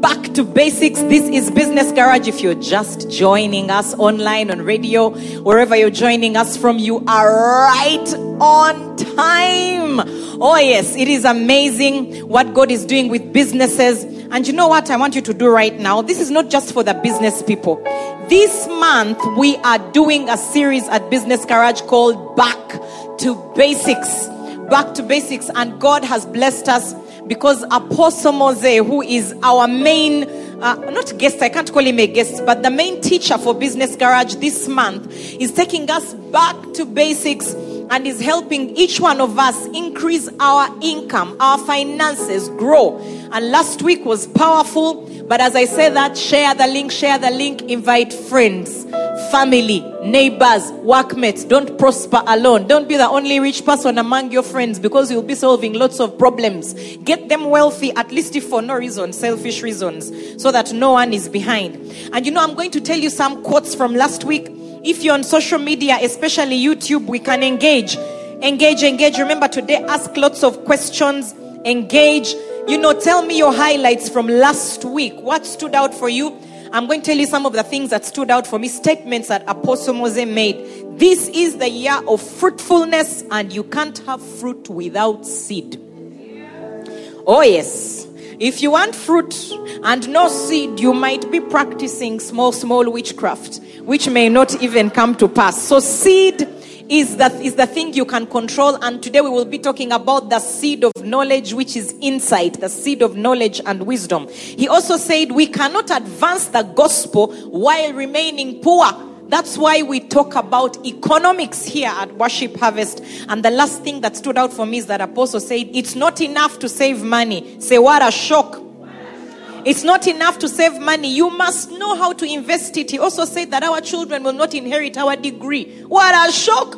Back to basics. This is Business Garage. If you're just joining us online on radio, wherever you're joining us from, you are right on time. Oh, yes, it is amazing what God is doing with businesses. And you know what I want you to do right now? This is not just for the business people. This month, we are doing a series at Business Garage called Back to Basics. Back to Basics. And God has blessed us because Apostle Mose, who is our main, uh, not guest, I can't call him a guest, but the main teacher for Business Garage this month, is taking us back to basics and is helping each one of us increase our income, our finances, grow. And last week was powerful. But as I say that, share the link, share the link, invite friends, family, neighbors, workmates. Don't prosper alone. Don't be the only rich person among your friends because you'll be solving lots of problems. Get them wealthy, at least if for no reason, selfish reasons, so that no one is behind. And you know, I'm going to tell you some quotes from last week. If you're on social media, especially YouTube, we can engage. Engage, engage. Remember today, ask lots of questions. Engage. You know, tell me your highlights from last week. What stood out for you? I'm going to tell you some of the things that stood out for me, statements that Apostle Mose made. This is the year of fruitfulness, and you can't have fruit without seed. Oh, yes. If you want fruit and no seed, you might be practicing small, small witchcraft, which may not even come to pass. So, seed is the, is the thing you can control. And today we will be talking about the seed of knowledge, which is insight, the seed of knowledge and wisdom. He also said we cannot advance the gospel while remaining poor. That's why we talk about economics here at Worship Harvest. And the last thing that stood out for me is that Apostle said it's not enough to save money. Say, what a shock. It's not enough to save money. You must know how to invest it. He also said that our children will not inherit our degree. What a shock.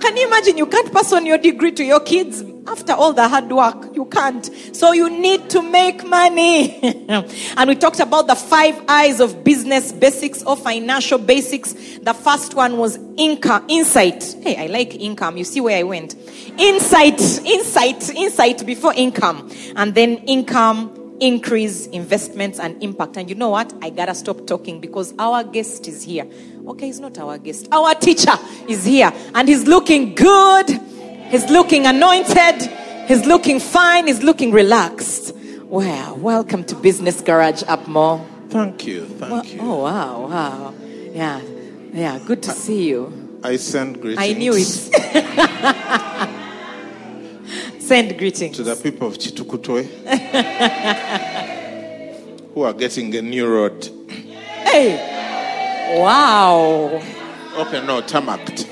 Can you imagine you can't pass on your degree to your kids after all the hard work? You can't. So you need to make money. and we talked about the five eyes of business basics or financial basics. The first one was income, insight. Hey, I like income. You see where I went. Insight, insight, insight before income. And then income, increase investments and impact. And you know what? I gotta stop talking because our guest is here. Okay, he's not our guest. Our teacher is here and he's looking good. He's looking anointed. He's looking fine. He's looking relaxed. Well, welcome to Business Garage Upmore. Thank you, thank Well, you. oh, wow, wow. Yeah, yeah, good to see you. I send greetings I knew it. Send greetings. to the people of Kitukutwe who are getting a new road. Hey! Wow. Okay, no, tarmacked.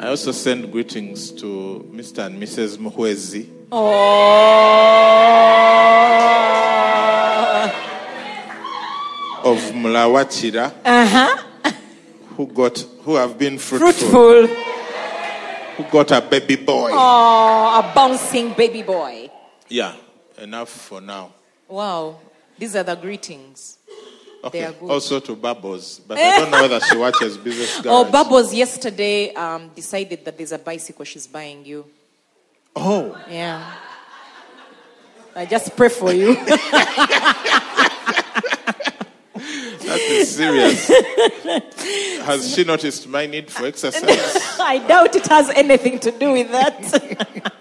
I also send greetings to Mr. and Mrs. Muhwezi Oh. of Mulawachira Uh-huh. who got who have been fruitful, Fruitful. Who got a baby boy. Oh, a bouncing baby boy. Yeah, enough for now. Wow. These are the greetings. Okay. They are good. Also to Babos, but I don't know whether she watches Business Oh, Garage. Bubbles yesterday um, decided that there's a bicycle she's buying you. Oh, Yeah. I just pray for you. serious. Has she noticed my need for exercise? I doubt it has anything to do with that.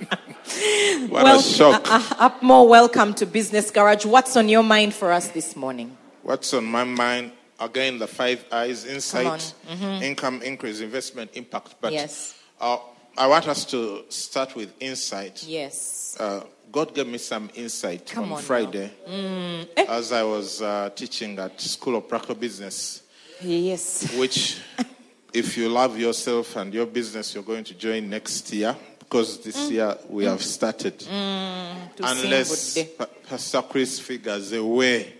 What well, a shock. Uh, uh, Upmore, welcome to Business Garage. What's on your mind for us this morning? What's on my mind? Again, the five eyes insight, income increase, investment impact. But Yes. uh, I want us to start with insight. Yes. Uh, God gave me some insight Come on, on. Friday Eh. as I was uh, teaching at School of Practical Business, Yes. which, if you love yourself and your business, you're going to join next year because this Mm. year we have started. To Unless. Pa- Pastor Chris figures a way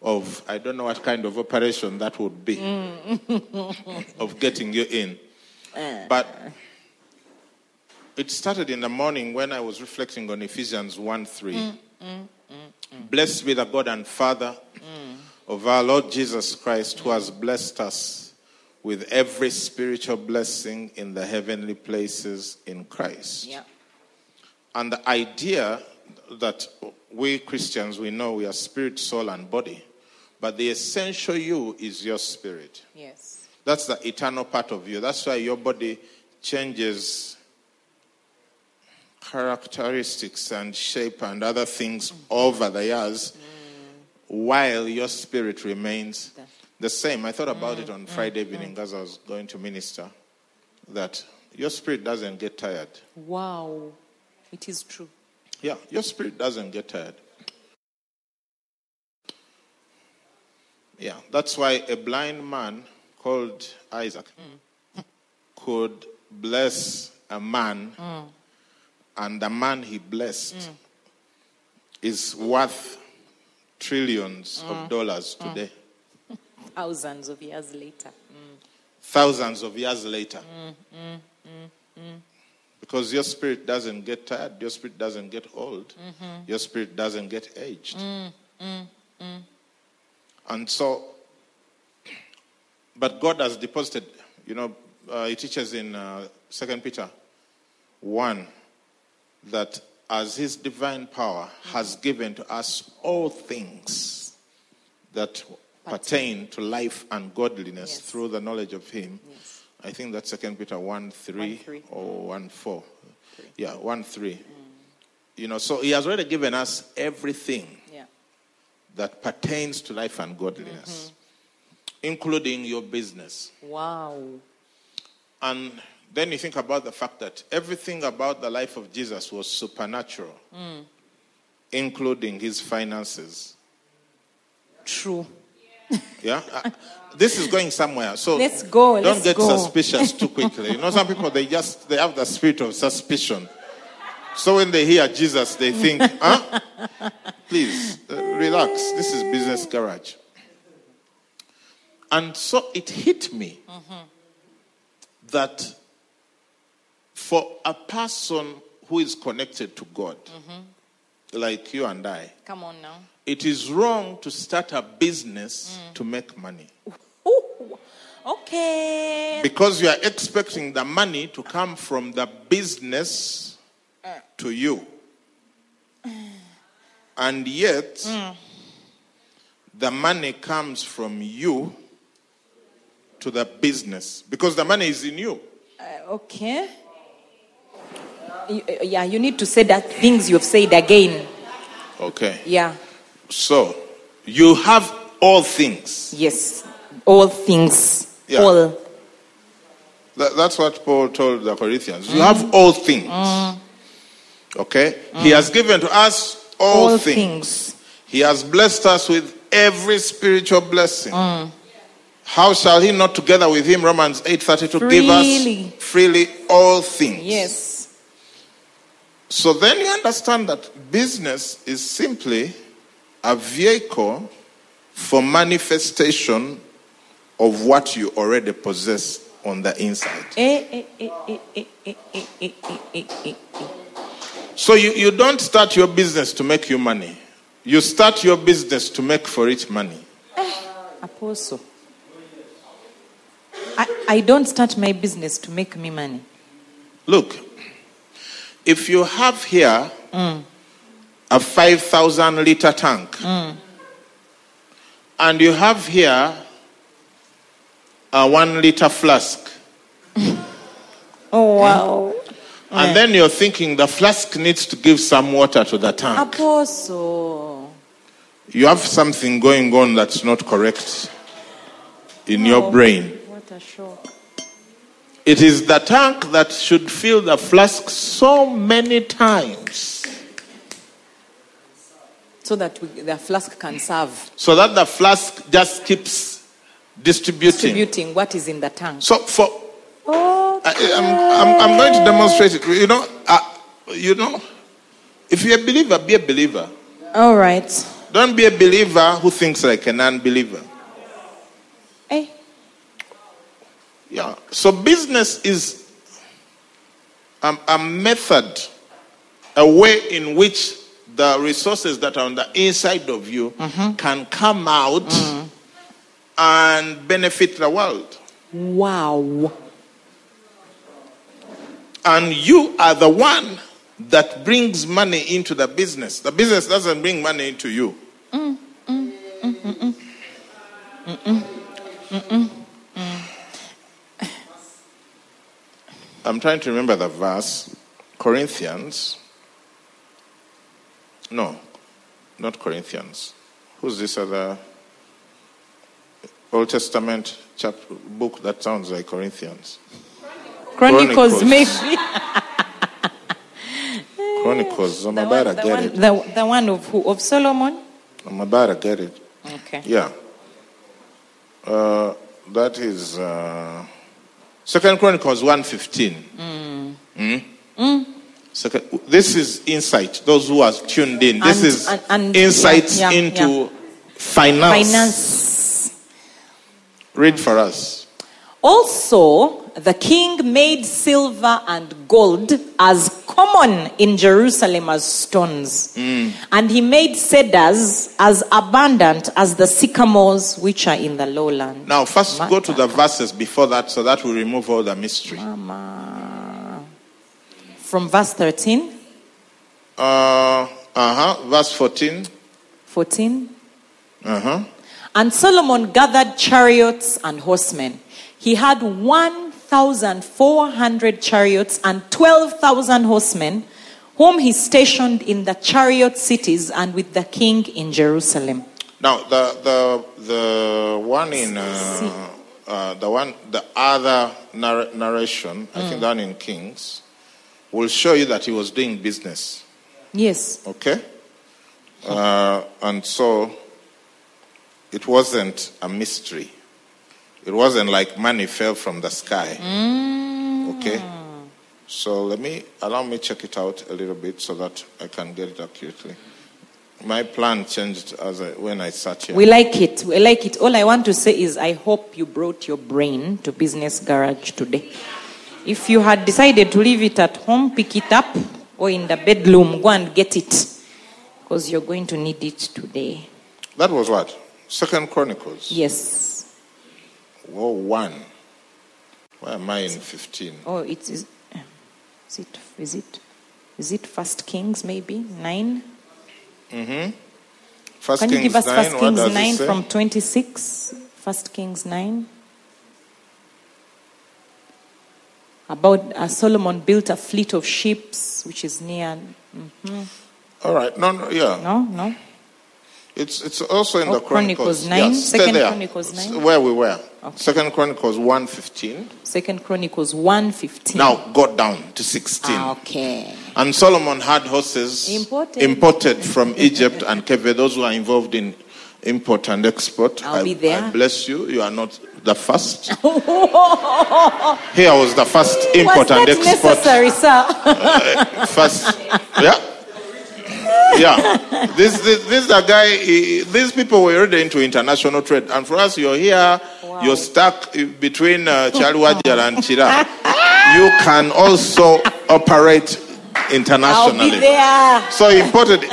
of, I don't know what kind of operation that would be, of getting you in. But it started in the morning when I was reflecting on Ephesians 1 3. Mm, mm, mm, blessed be the God and Father of our Lord Jesus Christ, who has blessed us with every spiritual blessing in the heavenly places in Christ. Yeah. And the idea that we Christians, we know we are spirit, soul, and body, but the essential you is your spirit. Yes. That's the eternal part of you. That's why your body changes characteristics and shape and other things over the years while your spirit remains the same. I thought about it on mm, Friday mm, evening mm. as I was going to minister that your spirit doesn't get tired. Wow. It is true. Yeah, your spirit doesn't get tired. Yeah, that's why a blind man called Isaac could bless a man, and the man he blessed is worth trillions of mm. dollars mm. today, Thousands of years later. Mm. thousands of years later. Because your spirit doesn't get tired, your spirit doesn't get old, mm-hmm. your spirit doesn't get aged. And so, but God has deposited, you know, uh, it teaches in uh, 2 Peter 1 that as his divine power has given to us all things that pertain to life and godliness Yes. through the knowledge of him. Yes. I think that's 2 Peter 1 3 1, 3. or 1 4. Yeah, 1 3. Mm. You know, so he has already given us everything Yeah. that pertains to life and godliness, mm-hmm. including your business. Wow. And then you think about the fact that everything about the life of Jesus was supernatural, including his finances. True. Yeah? Uh, this is going somewhere. So Let's go, Don't let's get go. suspicious too quickly. You know, some people they just they have the spirit of suspicion. So when they hear Jesus, they think, huh? Please, uh, relax. This is business garage. And so it hit me that for a person who is connected to God, mm-hmm. like you and I, Come on now. it is wrong to start a business mm. to make money. Ooh. Okay. Because you are expecting the money to come from the business uh. to you. And yet, mm. the money comes from you to the business. Because the money is in you. Uh, okay. Yeah, you need to say that things you've said again. Okay. Yeah. So, you have all things. Yes. All things. Yeah. All. That, that's what Paul told the Corinthians. You have mm. all things. Mm. Okay? He mm. has given to us all, All things. He has blessed us with every spiritual blessing. How shall he not together with him, Romans 8:32, give us freely all things? Yes. So then you understand that business is simply a vehicle for manifestation of what you already possess on the inside. So you, you don't start your business to make you money. You start your business to make for it money. Apostle. I, I don't start my business to make me money. Look, if you have here a 5,000 liter tank, and you have here a one liter flask, Oh, hmm? wow. and then you're thinking the flask needs to give some water to the tank, Apostle. you have something going on that's not correct in your brain. What a shock. It is the tank that should fill the flask so many times So that we, the flask can serve. so that the flask just keeps distributing. Distributing what is in the tank. So for Oh, I, I'm, I'm, I'm going to demonstrate it. You know, uh, you know, if you're a believer, be a believer. all right. Don't be a believer who thinks like an unbeliever. Eh? Yeah. So business is a, a method, a way in which the resources that are on the inside of you mm-hmm. can come out mm-hmm. and benefit the world. Wow. And you are the one that brings money into the business. The business doesn't bring money into you. Mm, mm, mm, I'm trying to remember the verse. Corinthians. No, not Corinthians. Who's this other Old Testament chapter, book that sounds like Corinthians? Chronicles, Chronicles. maybe. Chronicles. I'm The about one, to get one, it. the, the one of who? Of Solomon? I'm about to get it. Okay. Yeah. Uh, that is uh, Second Chronicles 115. Mm. Second, this is insight. Those who are tuned in. This And- is and- and- insights yeah, yeah, into yeah. finance. Finance. Read for us. Also, the king made silver and gold as common in Jerusalem as stones. And he made cedars as abundant as the sycamores which are in the lowland. Now, first go to the verses before that so that we remove all the mystery. Mama. From verse 13, Uh huh. Verse 14. 14. Uh huh. And Solomon gathered chariots and horsemen. He had 1,400 chariots and 12,000 horsemen, whom he stationed in the chariot cities and with the king in Jerusalem. Now the the the one in uh, uh, the one the other narr- narration, I think that in Kings, will show you that he was doing business. Yes. Okay, uh, and so it wasn't a mystery. It wasn't like money fell from the sky. Mm. Okay, so let me allow me check it out a little bit so that I can get it accurately. My plan changed as I, when I sat here. We like it. We like it. All I want to say is I hope you brought your brain to Business Garage today. If you had decided to leave it at home, pick it up, or in the bedroom, go and get it. Because you're going to need it today. That was what? Second Chronicles. Yes. Oh, one. Why am I in 15? Oh, it is. Is it? Is it? Is it First Kings? Maybe nine. First Can you give us 9, First Kings nine from twenty-six? First Kings nine. About uh, Solomon built a fleet of ships, which is near. All right. No, no, yeah. No, no. It's, it's also in Oh, the Chronicles. Chronicles 9, Yeah, Second there. Chronicles 9. Where we were. Second Chronicles 115. Second Chronicles one fifteen. Now go down to 16. Ah, okay. And Solomon had horses Imported. imported from Egypt and Keveh, those who are involved in import and export. I'll I, be there. I bless you. You are not the first. Here was the first import Was and export. necessary, sir? First, yeah, yeah. This, this, this is a guy. he- these people were already into international trade, and for us, you're here. You're stuck between uh, Kyaliwajjala and Chira. You can also operate internationally. So he imported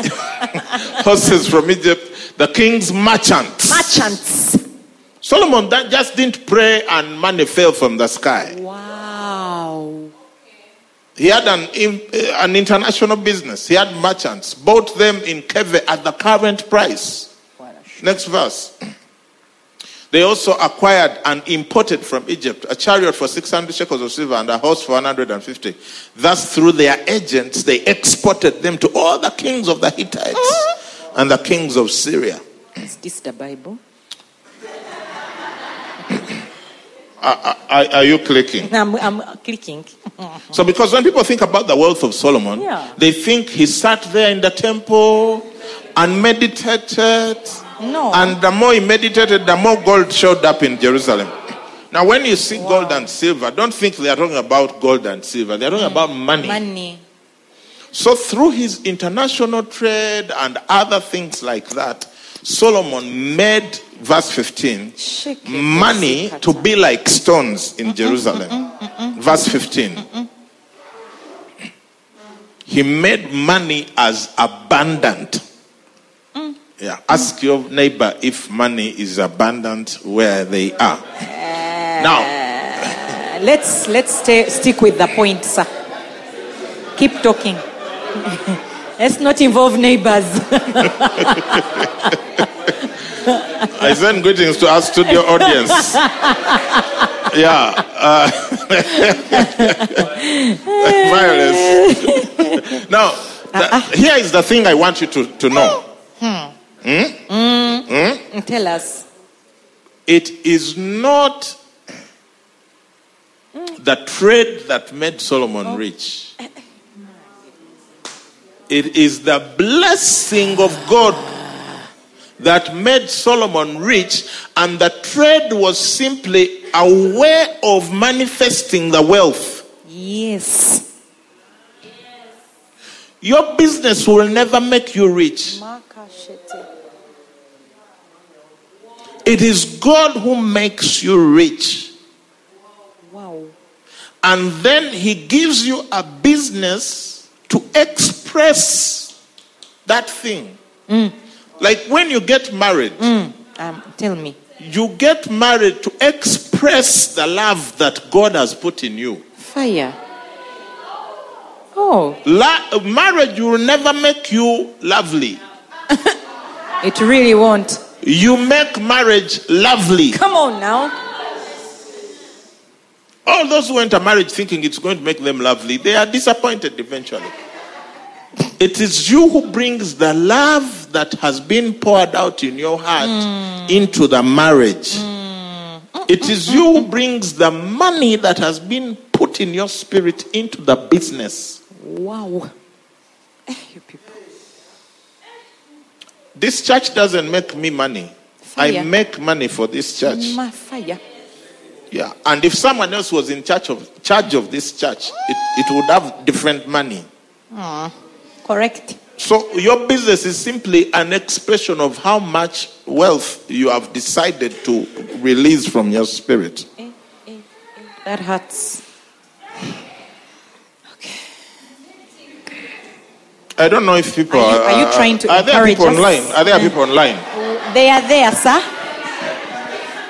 horses from Egypt. The king's merchants. Merchants. Solomon that just didn't pray and money fell from the sky. Wow. He had an, uh, an international business. He had merchants, bought them in Keveh at the current price. Next verse. They also acquired and imported from Egypt a chariot for 600 shekels of silver and a horse for 150. Thus, through their agents, they exported them to all the kings of the Hittites ah. and the kings of Syria. Is this the Bible? Are, are- are you clicking? I'm, I'm clicking. So, because when people think about the wealth of Solomon, Yeah. they think he sat there in the temple and meditated. No. And the more he meditated, the more gold showed up in Jerusalem. Now, when you see gold and silver, don't think they are talking about gold and silver. They are talking about money. Money. So, through his international trade and other things like that, Solomon made, verse 15, Shake money to be like stones in Jerusalem. Verse 15. He made money as abundant. Yeah. Ask your neighbor if money is abundant where they are. Now, Uh, let's let's stay, stick with the point, sir. Keep talking. let's not involve neighbors. I send greetings to our studio audience. Yeah. Uh, violence. now, the- here is the thing I want you to, to know. Hmm? Mm. Hmm? Tell us. It is not the trade that made Solomon oh. rich. It is the blessing of God that made Solomon rich, and the trade was simply a way of manifesting the wealth. Yes. Your business will never make you rich. It is God who makes you rich. Wow. And then he gives you a business to express that thing. Like when you get married, Um, tell me. you get married to express the love that God has put in you. Fire. Oh, La- marriage will never make you lovely. it really won't. You make marriage lovely. Come on now. All those who enter marriage thinking it's going to make them lovely, they are disappointed eventually. It is you who brings the love that has been poured out in your heart hmm. into the marriage. Hmm. It is you who brings the money that has been put in your spirit into the business. Wow. You people. This church doesn't make me money. I make money for this church. Ma fire. Yeah. And if someone else was in charge of charge of this church, it, it would have different money. Correct. So your business is simply an expression of how much wealth you have decided to release from your spirit. Eh, eh, eh. That hurts. I don't know if people Are you- are. you trying to Are there people us? online? Are there people online? They are there, sir.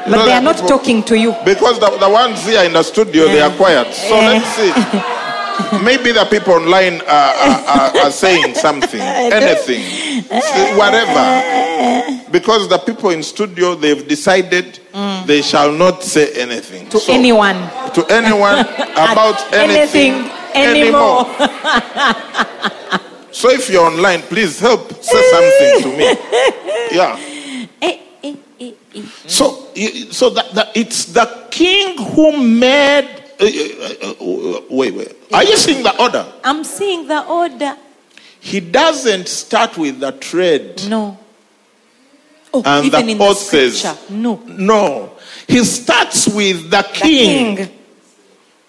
But No, they are not people- talking to you. Because the, the ones here in the studio they are quiet. So let's see. Maybe the people online are, are, are, saying something, anything, whatever. Because the people in studio they've decided they shall not say anything Mm. To So- anyone. to anyone about anything, Anything anymore. so if you're online, please help say something to me. Yeah. Eh, eh, eh. So, so that, that it's the king who made. uh, uh, uh, wait, wait. Are you seeing the order? I'm seeing the order. He doesn't start with the trade. No. Oh, And even the in the scripture. No. No. He starts with the The king, king.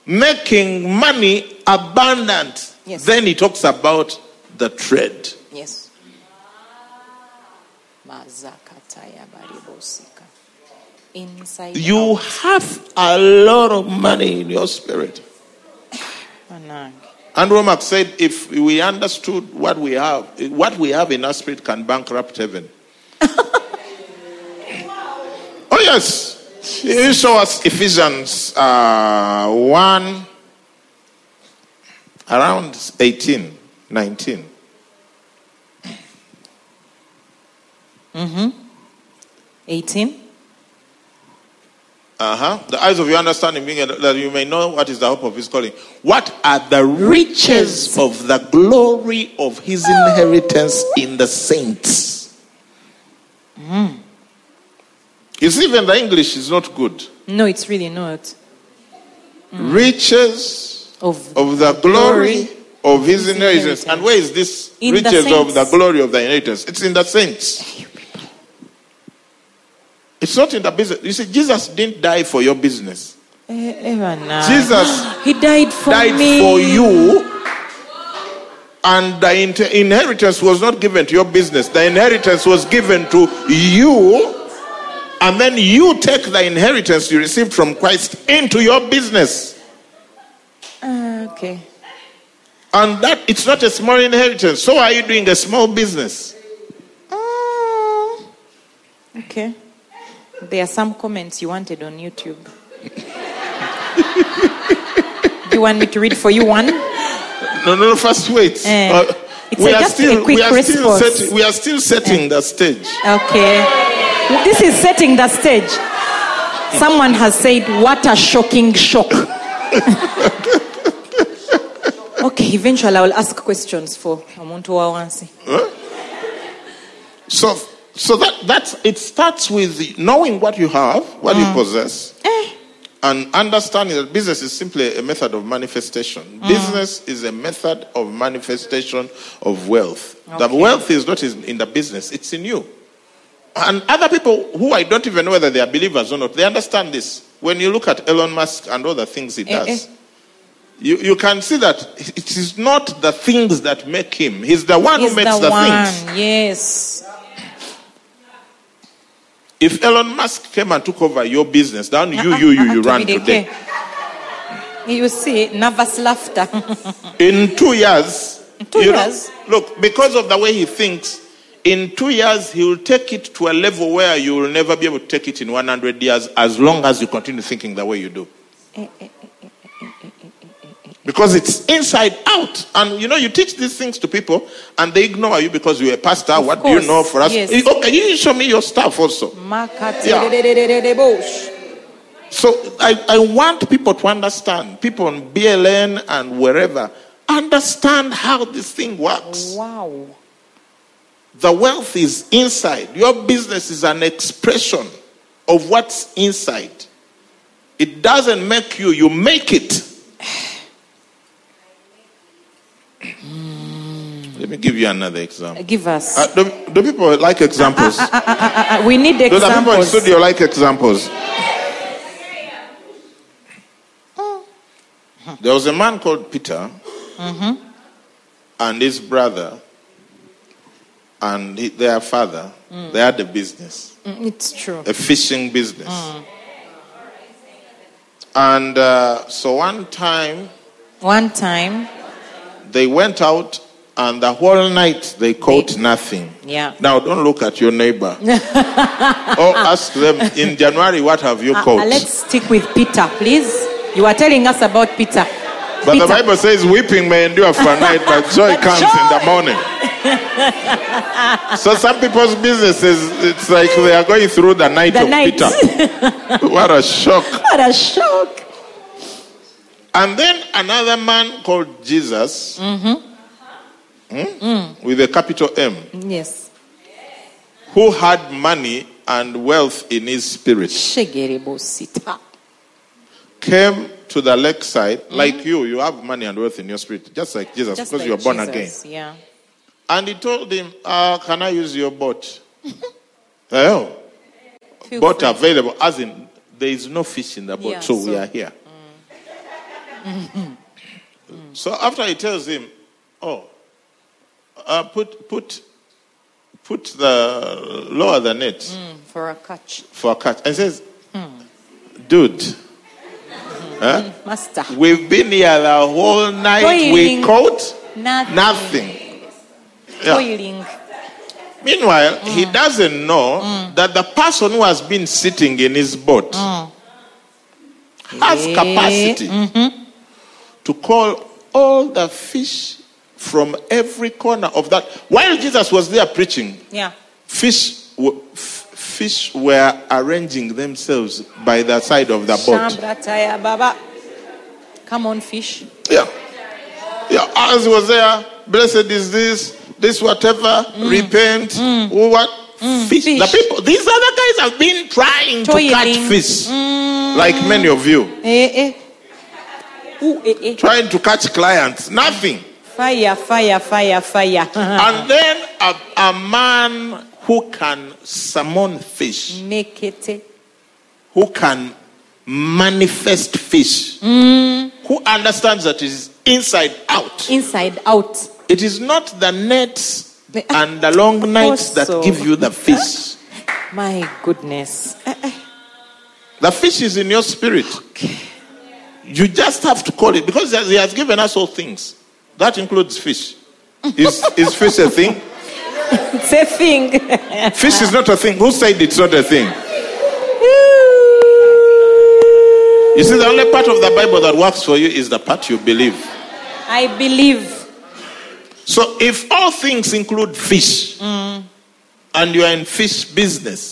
making money abundant. Yes. Then he talks about the trade. Yes. Inside You out. have a lot of money in your spirit. Andrew Wommack said, if we understood what we have, what we have in our spirit can bankrupt heaven. oh, yes. You show us Ephesians uh, 1, around 18, 19. 18. Uh huh. The eyes of your understanding being that you may know what is the hope of his calling. What are the riches of the glory of his inheritance in the saints? Mm. You see, even the English is not good. No, it's really not. Riches Of, of the glory of his inheritance. And where is this In the riches of the glory of the inheritance? It's in the saints. It's not in the business. You see, Jesus didn't die for your business. Eh, Jesus He died for died me. for you And the inter- inheritance was not given to your business, the inheritance was given to you. And then you take the inheritance you received from Christ into your business. Uh, okay. And that it's not a small inheritance. So are you doing a small business? Mm, okay. There are some comments you wanted on YouTube. Do you want me to read for you one? No, no, no first wait. Eh, Uh, it's we, are just a still, quick we, are still response. setting, we are still setting the stage. Okay. This is setting the stage. Someone has said, What a shocking shock. okay, eventually I will ask questions for Wawansi. So, so that that's it starts with knowing what you have, what Mm. you possess, Eh. and understanding that business is simply a method of manifestation. Mm. Business is a method of manifestation of wealth. The wealth is not in the business; it's in you. And other people who I don't even know whether they are believers or not, they understand this. When you look at Elon Musk and all the things he Eh, does, eh. You, you can see that it is not the things that make him. He's the one He's who makes the, the, one. things. Yes. If Elon Musk came and took over your business, then uh-uh, you, you, uh-uh, you, you run today. You see, nervous laughter. In two years, Two you know, years? look, because of the way he thinks, in two years he will take it to a level where you will never be able to take it in 100 years as long as you continue thinking the way you do. Eh, eh, eh. Because it's inside out. And you know, you teach these things to people and they ignore you because you're a pastor. what do you know for us? yes. Okay, you show me your stuff also. Makati- So I, I want people to understand, people on BLN and wherever, understand how this thing works. Wow. The wealth is inside. Your business is an expression of what's inside. It doesn't make you, you make it. Let me give you another example. Give us. Uh, do, do people like examples? Uh, we need Do the people in examples. studio like examples? There was a man called Peter and his brother and he- their father. They had a business, Mm, It's true. a fishing business. And uh, so one time One time, they went out and the whole night they caught nothing. yeah. Now don't look at your neighbor or ask them in January what have you Uh, caught. uh, let's stick with Peter, please. You are telling us about Peter. But the Bible says weeping may endure for a night, but joy But comes in the morning. so some people's businesses, it's like they are going through the night The of night. Peter. what a shock. What a shock. And then another man called Jesus, Mm-hmm. Hmm, with a capital M, Yes. who had money and wealth in his spirit, came to the lakeside, like you, you have money and wealth in your spirit, just like Jesus. Just because like you are born Jesus, again. Yeah. And he told him, uh, Can I use your boat? oh, Feel boat free. available. As in, there is no fish in the boat, Yeah, so, we are here. so after he tells him, Oh, uh, put, put, put the lower the net Mm, for a catch. for a catch. And says, Dude, huh? Master. we've been here the whole night, we Toiling. caught Nothing. nothing. Yeah. Meanwhile, he doesn't know that the person who has been sitting in his boat has Eh, capacity to call all the fish from every corner of that. While Jesus was there preaching, Yeah. fish, w- fish were arranging themselves by the side of the boat. Come on, fish. Yeah. Yeah. As was there, blessed is this, this whatever, repent, Who, what? Fish. The people, these other guys have been trying to catch Toiling. fish, like many of you, Eh, eh. Ooh, eh, eh. trying to catch clients, nothing. Fire, fire, fire, fire. and then a, a man who can summon fish, Make it. who can manifest fish, who understands that it is inside out. Inside out. It is not the nets and the long nights that so. give you the fish. My goodness. Eh, eh. The fish is in your spirit. You just have to call it because he has given us all things. That includes fish. Is, is fish a thing? It's a thing. Fish is not a thing. Who said it's not a thing? You see, the only part of the Bible that works for you is the part you believe. I believe. So if all things include fish and you are in fish business,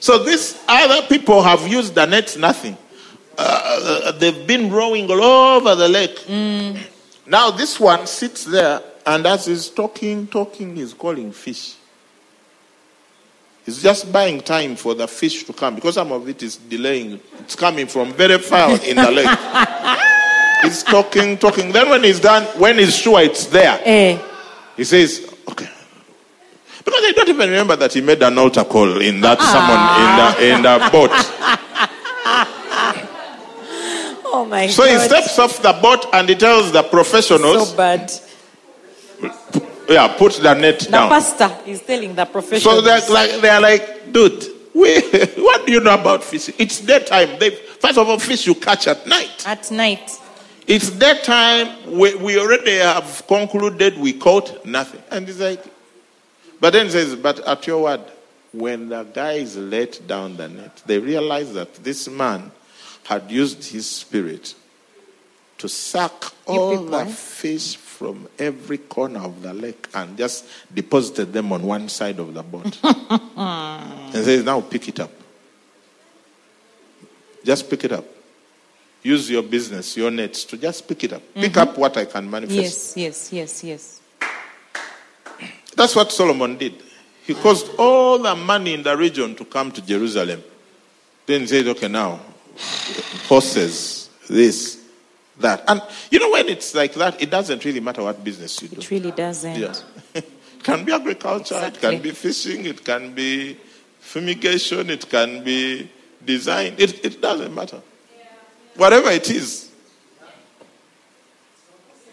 so these other people have used the net nothing. Uh, uh, they've been rowing all over the lake. Now this one sits there and as he's talking, talking, he's calling fish. He's just buying time for the fish to come because some of it is delaying. It's coming from very far in the lake. he's talking, talking. Then when he's done, when he's sure it's there, Eh. he says, okay. Because I don't even remember that he made an altar call in that Ah. sermon in the, in the boat. Oh my So he steps off the boat and he tells the professionals, So bad. yeah, put the net The down. pastor is telling the professionals. So they're like, they're like, dude, we, what do you know about fishing? It's daytime. They, first of all, fish you catch at night. at night. It's daytime. We, we already have concluded we caught nothing. And he's like, but then he says, but at your word, when the guys let down the net, they realize that this man had used his spirit to suck all the fish from every corner of the lake and just deposited them on one side of the boat. and says, now pick it up. Just pick it up. Use your business, your nets to just pick it up. Pick mm-hmm. up what I can manifest. Yes, yes, yes, yes. That's what Solomon did. He caused all the money in the region to come to Jerusalem. Then he said, okay, now, horses, this, that. And you know, when it's like that, it doesn't really matter what business you do. It really doesn't. Yeah. it can be agriculture, it can be fishing, it can be fumigation, it can be design. It, it doesn't matter. Whatever it is.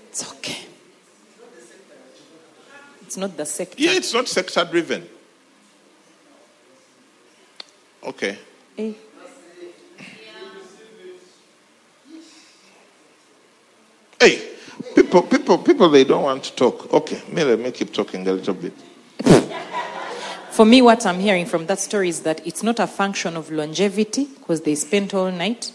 It's okay. It's not the sector. Yeah, it's not sector driven. Okay. Eh. Hey, people, people, people, they don't want to talk. Okay, me, let me keep talking a little bit. For me, what I'm hearing from that story is that it's not a function of longevity because they spent all night.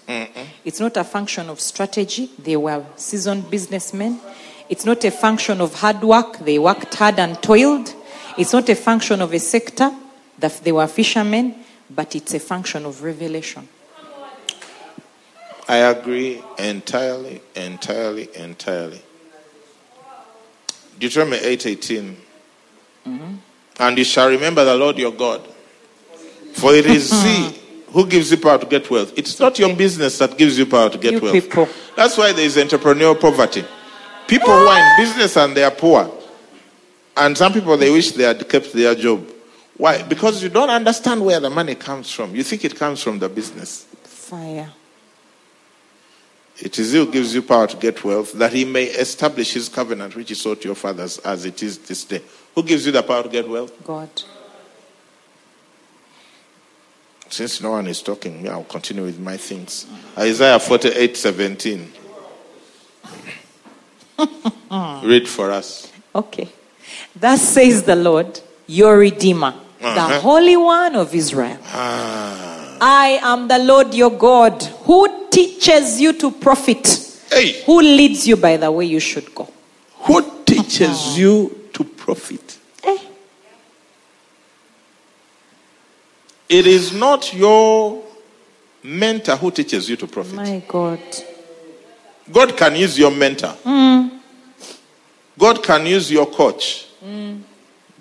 It's not a function of strategy. They were seasoned businessmen. It's not a function of hard work. They worked hard and toiled. It's not a function of a sector that they were fishermen, but it's a function of revelation. I agree entirely, entirely, entirely. Deuteronomy 8:18. Mm-hmm. And you shall remember the Lord your God, for it is He mm-hmm. who gives you power to get wealth. It's not your business that gives you power to get You wealth. people. That's why there is entrepreneurial poverty. People who are in business and they are poor, and some people they wish they had kept their job. Why? Because you don't understand where the money comes from. You think it comes from the business. Fire. It is he who gives you power to get wealth, that he may establish his covenant, which he to your fathers, as it is this day. Who gives you the power to get wealth? God. Since no one is talking, I'll continue with my things. Isaiah 48 17. Read for us. Okay. Thus says the Lord, your Redeemer, the Uh-huh. Holy One of Israel. Ah. I am the Lord your God, who teaches you to profit, Hey, who leads you by the way you should go. who teaches uh-huh. you to profit? Eh. It is not your mentor who teaches you to profit. My God. God can use your mentor. Hmm. God can use your coach. Hmm.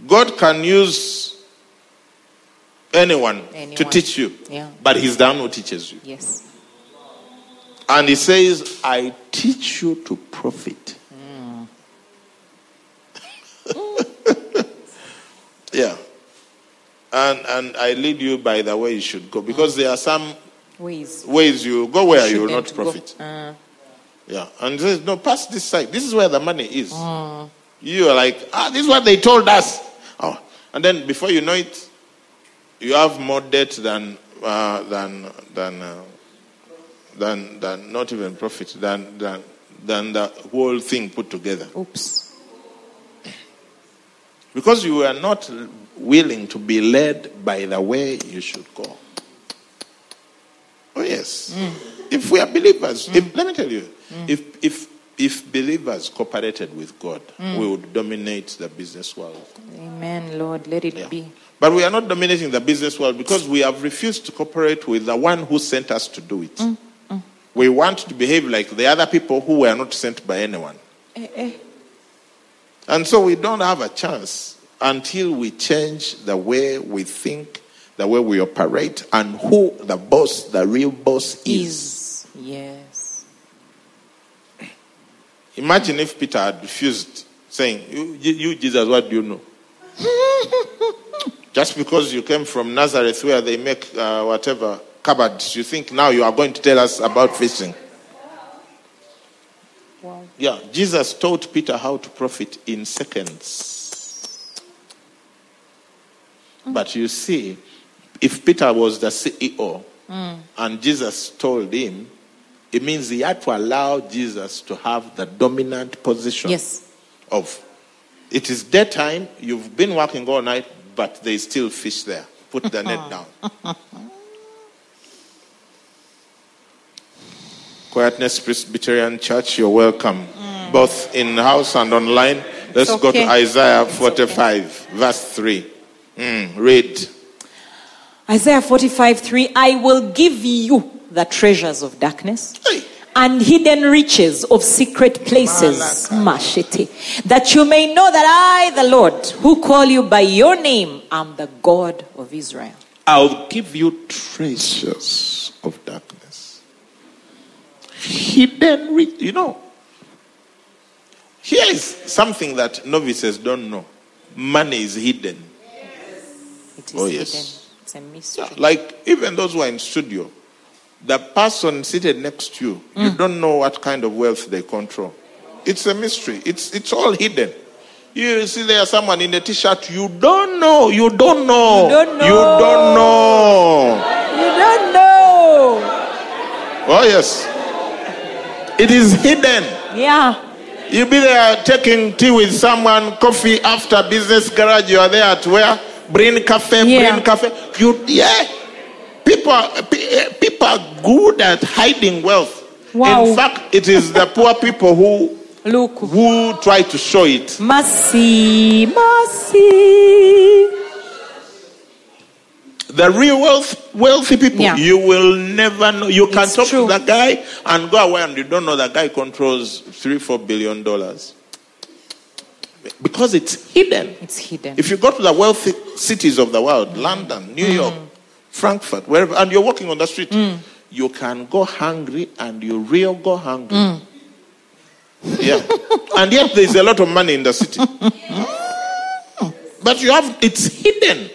God can use anyone, to teach you. Yeah. But He's the one who teaches you. Yes. And He says, I teach you to profit. yeah. And, and I lead you by the way you should go. Because there are some Ways. ways you go where you will Shouldn't profit. Uh, Yeah, and he says, no, pass this side. This is where the money is. You are like, ah, this is what they told us. Oh, and then before you know it, you have more debt than uh, than than uh, than than not even profit than than than the whole thing put together. Oops. Because you are not willing to be led by the way you should go. Oh, yes. If we are believers, if, let me tell you, if, if, if believers cooperated with God, we would dominate the business world. Amen, Lord. Let it Yeah. be. But we are not dominating the business world because we have refused to cooperate with the one who sent us to do it. We want to behave like the other people who were not sent by anyone. Eh, eh. And so we don't have a chance until we change the way we think, the way we operate, and who the boss, the real boss is. Is. Yes. Imagine if Peter had refused saying, You, you Jesus, what do you know? Just because you came from Nazareth where they make uh, whatever cupboards, you think now you are going to tell us about fishing. Wow. Yeah, Jesus taught Peter how to profit in seconds. But you see, if Peter was the CEO and Jesus told him, it means he had to allow Jesus to have the dominant position Yes. of it is daytime, you've been working all night, but there's still fish there. Put the net down. Quietness Presbyterian Church, you're welcome. Both in house and online. Let's It's go to. Isaiah 45, verse 3. Mm, read. Isaiah 45 3 I will give you the treasures of darkness Hey. And hidden riches of secret places, Mashete, that you may know that I, the Lord, who call you by your name, am the God of Israel. I'll give you treasures of darkness. Hidden, ri- you know. Here is something that novices don't know money is hidden. Yes. It is Oh, hidden. It's a mystery. Like even those who are in studio, the person seated next to you, you mm. don't know what kind of wealth they control. It's a mystery. It's it's all hidden. You see there someone in a t-shirt, you don't know, you don't know. You don't know. You don't know. You don't know. Oh yes. It is hidden. Yeah. You be there taking tea with someone, coffee after business garage. You are there at where? Bring cafe, Yeah. bring cafe. You yeah. People are, eh, people are good at hiding wealth. Wow. In fact, it is the poor people who Look. who try to show it. Mercy, mercy. The real wealth, wealthy people, Yeah. you will never know. You can It's talk true. to that guy and go away, and you don't know that guy controls three, four billion dollars because it's hidden. It's hidden. If you go to the wealthy cities of the world, London, New York, Frankfurt, wherever, and you're walking on the street, you can go hungry and you real go hungry. Mm. Yeah. and yet there's a lot of money in the city. but you have, it's hidden.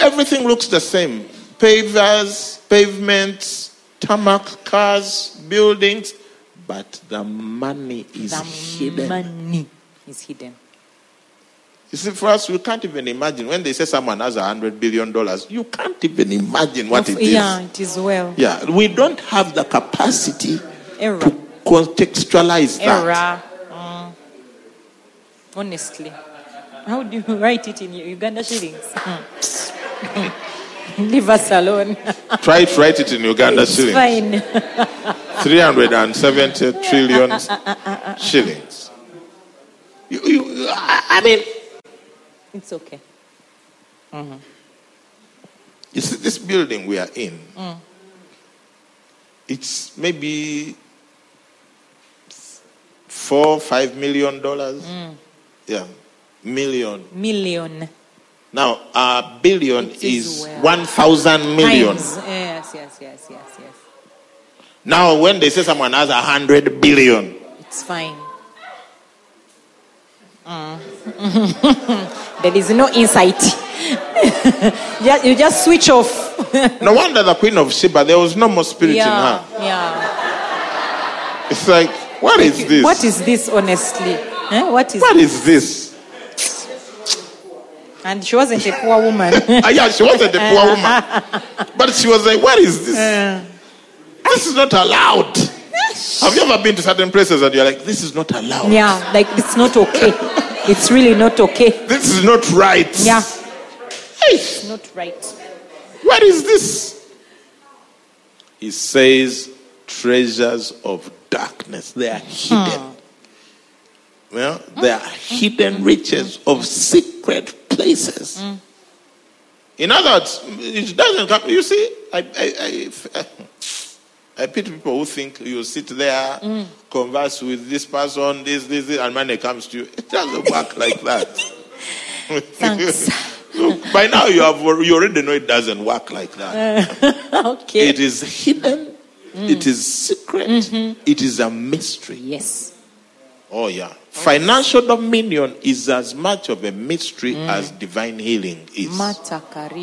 Everything looks the same pavers, pavements, tarmac, cars, buildings, but the money is the hidden. money is hidden. You see, for us, we can't even imagine when they say someone has a hundred billion dollars. You can't even imagine what it is. yeah, it is well. Yeah, we don't have the capacity Error. to contextualize that. Error. Mm. Honestly. How do you write it in Uganda shillings? Leave us alone. Try to write it in Uganda it's shillings. fine. 370 trillion shillings. You, you, I mean, It's okay. Mm-hmm. you see, this building we are in, mm. it's maybe four, five million dollars. Mm. Yeah, million. Million. Now, a billion It is is well. 1,000 million. Times. Yes, yes, yes, yes, yes. Now, when they say someone has a 100 billion, It's fine. Mm. there is no insight. You just switch off. no wonder the Queen of Sheba, there was no more spirit yeah, in her. yeah. It's like, what is this? What is this, honestly? Eh, what is What is this? And she wasn't a poor woman. Ah, yeah, she wasn't a poor woman. But she was like, what is this? This is not allowed. Have you ever been to certain places and you're like, this is not allowed? yeah, like it's not okay. It's really not okay. This is not right. Yeah, Hey, it's not right. what is this? He says, treasures of darkness. They are hidden. Hmm. Well, they are hidden riches of secret places. Hmm. In other words, it doesn't come. You see, I, I, I, I pity people who think you sit there, mm. converse with this person, this, this, this, and money comes to you. It doesn't work like that. Thanks. By now, you have you already know it doesn't work like that. okay. It is hidden. Mm. It is secret. Mm-hmm. It is a mystery. yes. Oh yeah. Financial dominion is as much of a mystery mm. as divine healing is.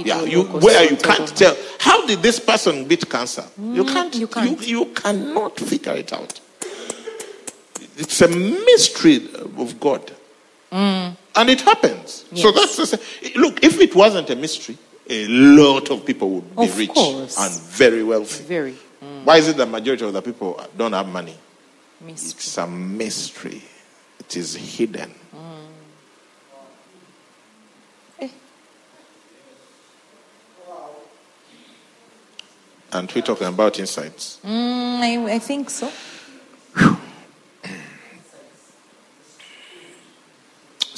Yeah, you, where you can't tell how did this person beat cancer? Mm, you can't. you can't. You, you cannot figure it out. It's a mystery of God, mm. and it happens. So Mm. That's the, look. If it wasn't a mystery, a lot of people would be Of rich course. and very wealthy. Very Why is it the majority of the people don't have money? Mystery. It's a mystery. It is hidden. Eh. And we're talking about insights. Mm, I, I think so.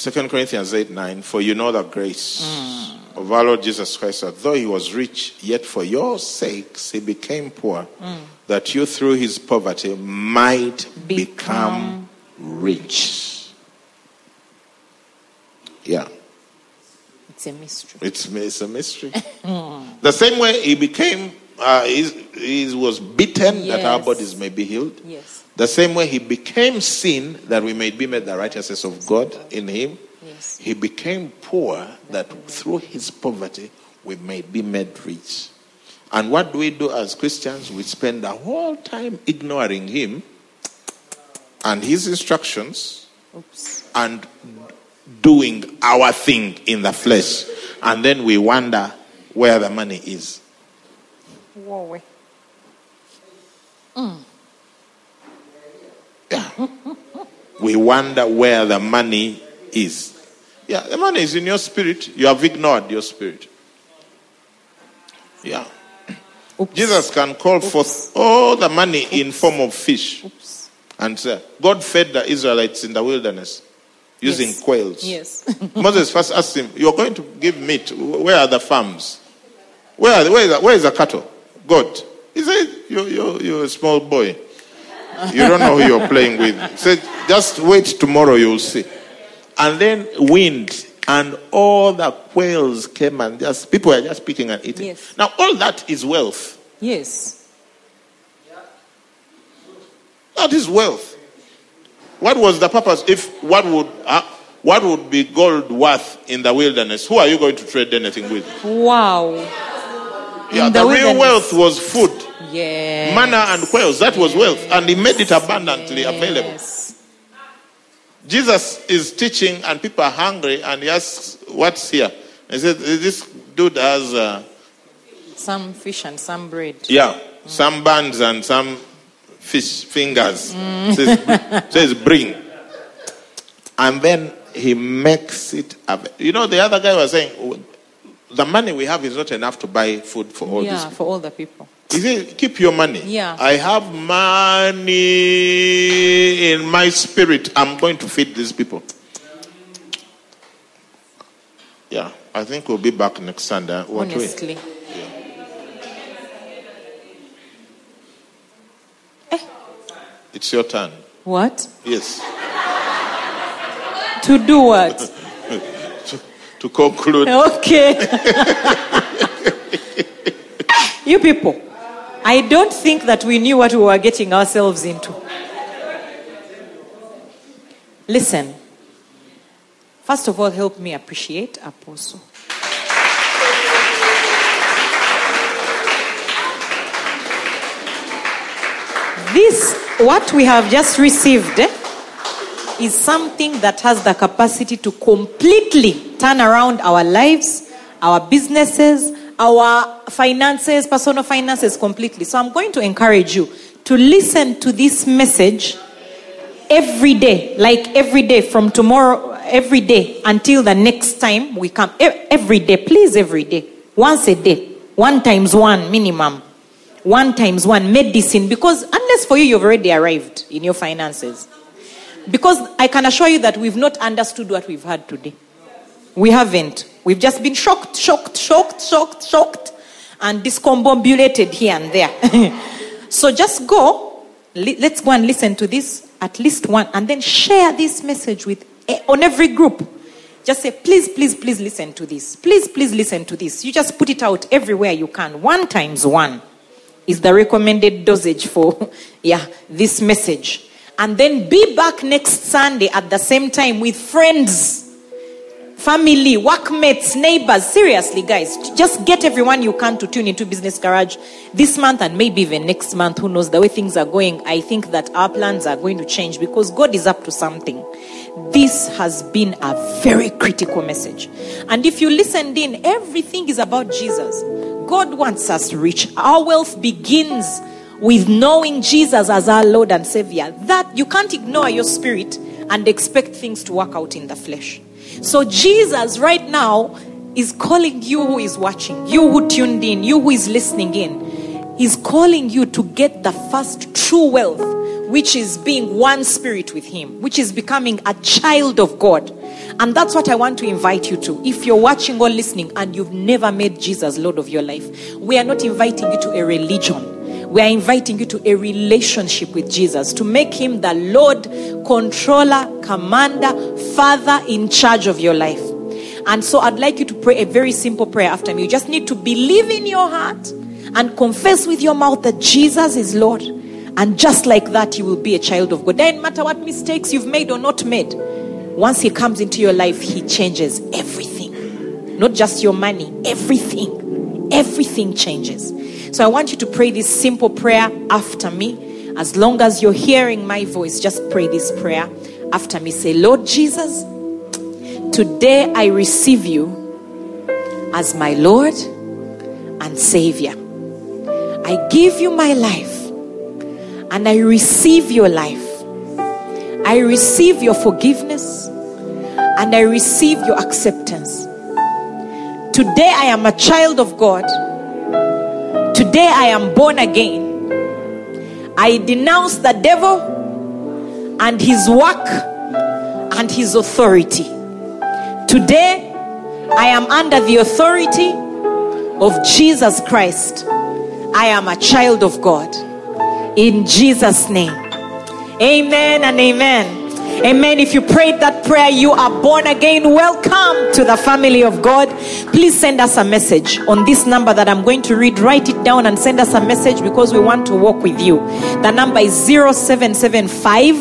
Second Corinthians 8 9. For you know the grace of our Lord Jesus Christ, that though he was rich, yet for your sakes he became poor, that you through his poverty might become, Become rich. Yeah. It's a mystery. It's, it's a mystery. the same way he became, uh, he, he was beaten that our bodies may be healed. Yes. The same way he became sin that we may be made the righteousness of God in him. Yes. He became poor that through his poverty we may be made rich. And what do we do as Christians? We spend the whole time ignoring him and his instructions Oops. and doing our thing in the flesh. And then we wonder where the money is. Whoa. Mm. Yeah. we wonder where the money is. Yeah, the money is in your spirit. You have ignored your spirit. Yeah. Oops. Jesus can call forth all the money in form of fish Oops. and say, God fed the Israelites in the wilderness using Yes. quails. Yes. Moses first asked him, You're going to give meat. Where are the farms? Where, are the, where, is, the, where is the cattle? God. He said, you're, you're, you're a small boy. You don't know who you're playing with. He said, Just wait tomorrow, you'll see. And then wind and all the quails came and just people were just picking and eating. Yes. Now, all that is wealth. yes. That is wealth. What was the purpose? If what would uh, what would be gold worth in the wilderness? Who are you going to trade anything with? Wow. Yeah, In the, the real wealth was food, Yeah. manna and quails. That was wealth, and he made it abundantly available. Jesus is teaching, and people are hungry, and he asks, "What's here?" He said, "This dude has uh, Some fish and some bread. yeah, some buns and some fish fingers." Says, says, "Bring," and then he makes it. You know, the other guy was saying, "Oh, "The money we have is not enough to buy food for all these yeah, for all the people. He said, Keep your money. Yeah. I have money in my spirit. I'm going to feed these people. Yeah, I think we'll be back next Sunday. What honestly. Eh. It's your turn. What? Yes. To do what? to, to conclude, Okay. you people, I don't think that we knew what we were getting ourselves into. Listen, first of all, help me appreciate Apostle. This, what we have just received, eh, is something that has the capacity to completely turn around our lives, our businesses, our finances, personal finances completely. So I'm going to encourage you to listen to this message every day, like every day from tomorrow, every day until the next time we come. Every day, please, every day. Once a day. One times one minimum. One times one medicine. Because unless for you, you've already arrived in your finances. Because I can assure you that we've not understood what we've had today. We haven't. We've just been shocked, shocked, shocked, shocked, shocked, and discombobulated here and there. so just go. Let's go and listen to this, at least one, and then share this message with eh, on every group. Just say, please, please, please listen to this. Please, please listen to this. You just put it out everywhere you can. One times one is the recommended dosage for yeah this message and then be back next sunday at the same time with friends family workmates neighbors. Seriously guys just get everyone you can to tune into business garage this month and maybe even next month. Who knows the way things are going? I think that our plans are going to change because god is up to something. This has been a very critical message. And if you listened in everything is about jesus. God wants us rich. our wealth begins with knowing jesus as our lord and savior. That you can't ignore your spirit and expect things to work out in the flesh so Jesus right now is calling you who is watching, you who tuned in, you who is listening in. He's calling you to get the first true wealth, which is being one spirit with Him, which is becoming a child of God. And that's what I want to invite you to. If you're watching or listening and you've never made Jesus Lord of your life, we are not inviting you to a religion. We are inviting you to a relationship with Jesus to make him the Lord, controller, commander, father in charge of your life. And so I'd like you to pray a very simple prayer after me. You just need to believe in your heart and confess with your mouth that Jesus is Lord. And just like that, you will be a child of God. Doesn't matter what mistakes you've made or not made. Once He comes into your life, He changes everything. Not just your money, everything. Everything changes. So I want you to pray this simple prayer after me. As long as you're hearing my voice, just pray this prayer after me. Say, Lord Jesus, today I receive you as my Lord and Savior. I give you my life and I receive your life. I receive your forgiveness and I receive your acceptance. Today I am a child of God. Today I am born again. I denounce the devil and his work and his authority. Today I am under the authority of Jesus Christ. I am a child of God. In Jesus' name. Amen and amen. Amen. If you prayed that prayer, you are born again. Welcome to the family of God. Please send us a message on this number that I'm going to read. Write it down and send us a message because we want to walk with you. The number is 0775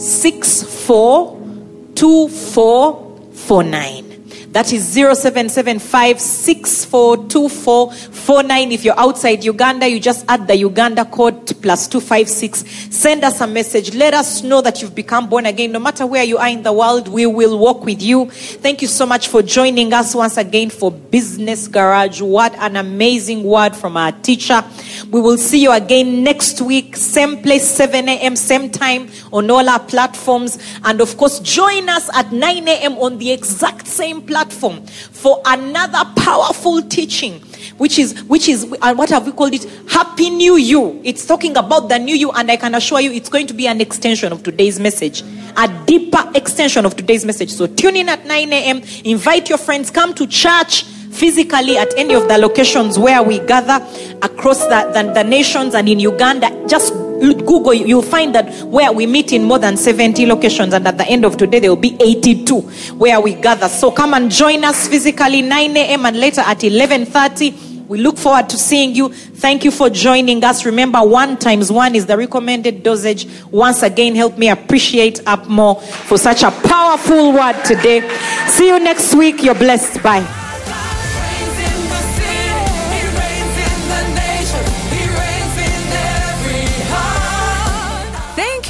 642449. That is 0775 642449. If you're outside Uganda, you just add the Uganda code plus 256. Send us a message. Let us know that you've become born again. No matter where you are in the world, we will walk with you. Thank you so much for joining us once again for Business Garage. What an amazing word from our teacher. We will see you again next week, same place, 7 a.m., same time on all our platforms. And of course, join us at 9 a.m. on the exact same platform for another powerful teaching which is which is uh, what have we called it? Happy new you. It's talking about the new you and i can assure you it's going to be an extension of today's message a deeper extension of today's message. So tune in at 9 a.m invite your friends come to church physically at any of the locations where we gather across the, the, the nations and in uganda. Just google you'll find that where we meet in more than 70 locations and at the end of today there will be 82 where we gather. So come and join us physically 9 a.m and later at 11.30 we look forward to seeing you. Thank you for joining us. Remember one times one is the recommended dosage. Once again help me appreciate up more for such a powerful word today. See you next week. You're blessed. Bye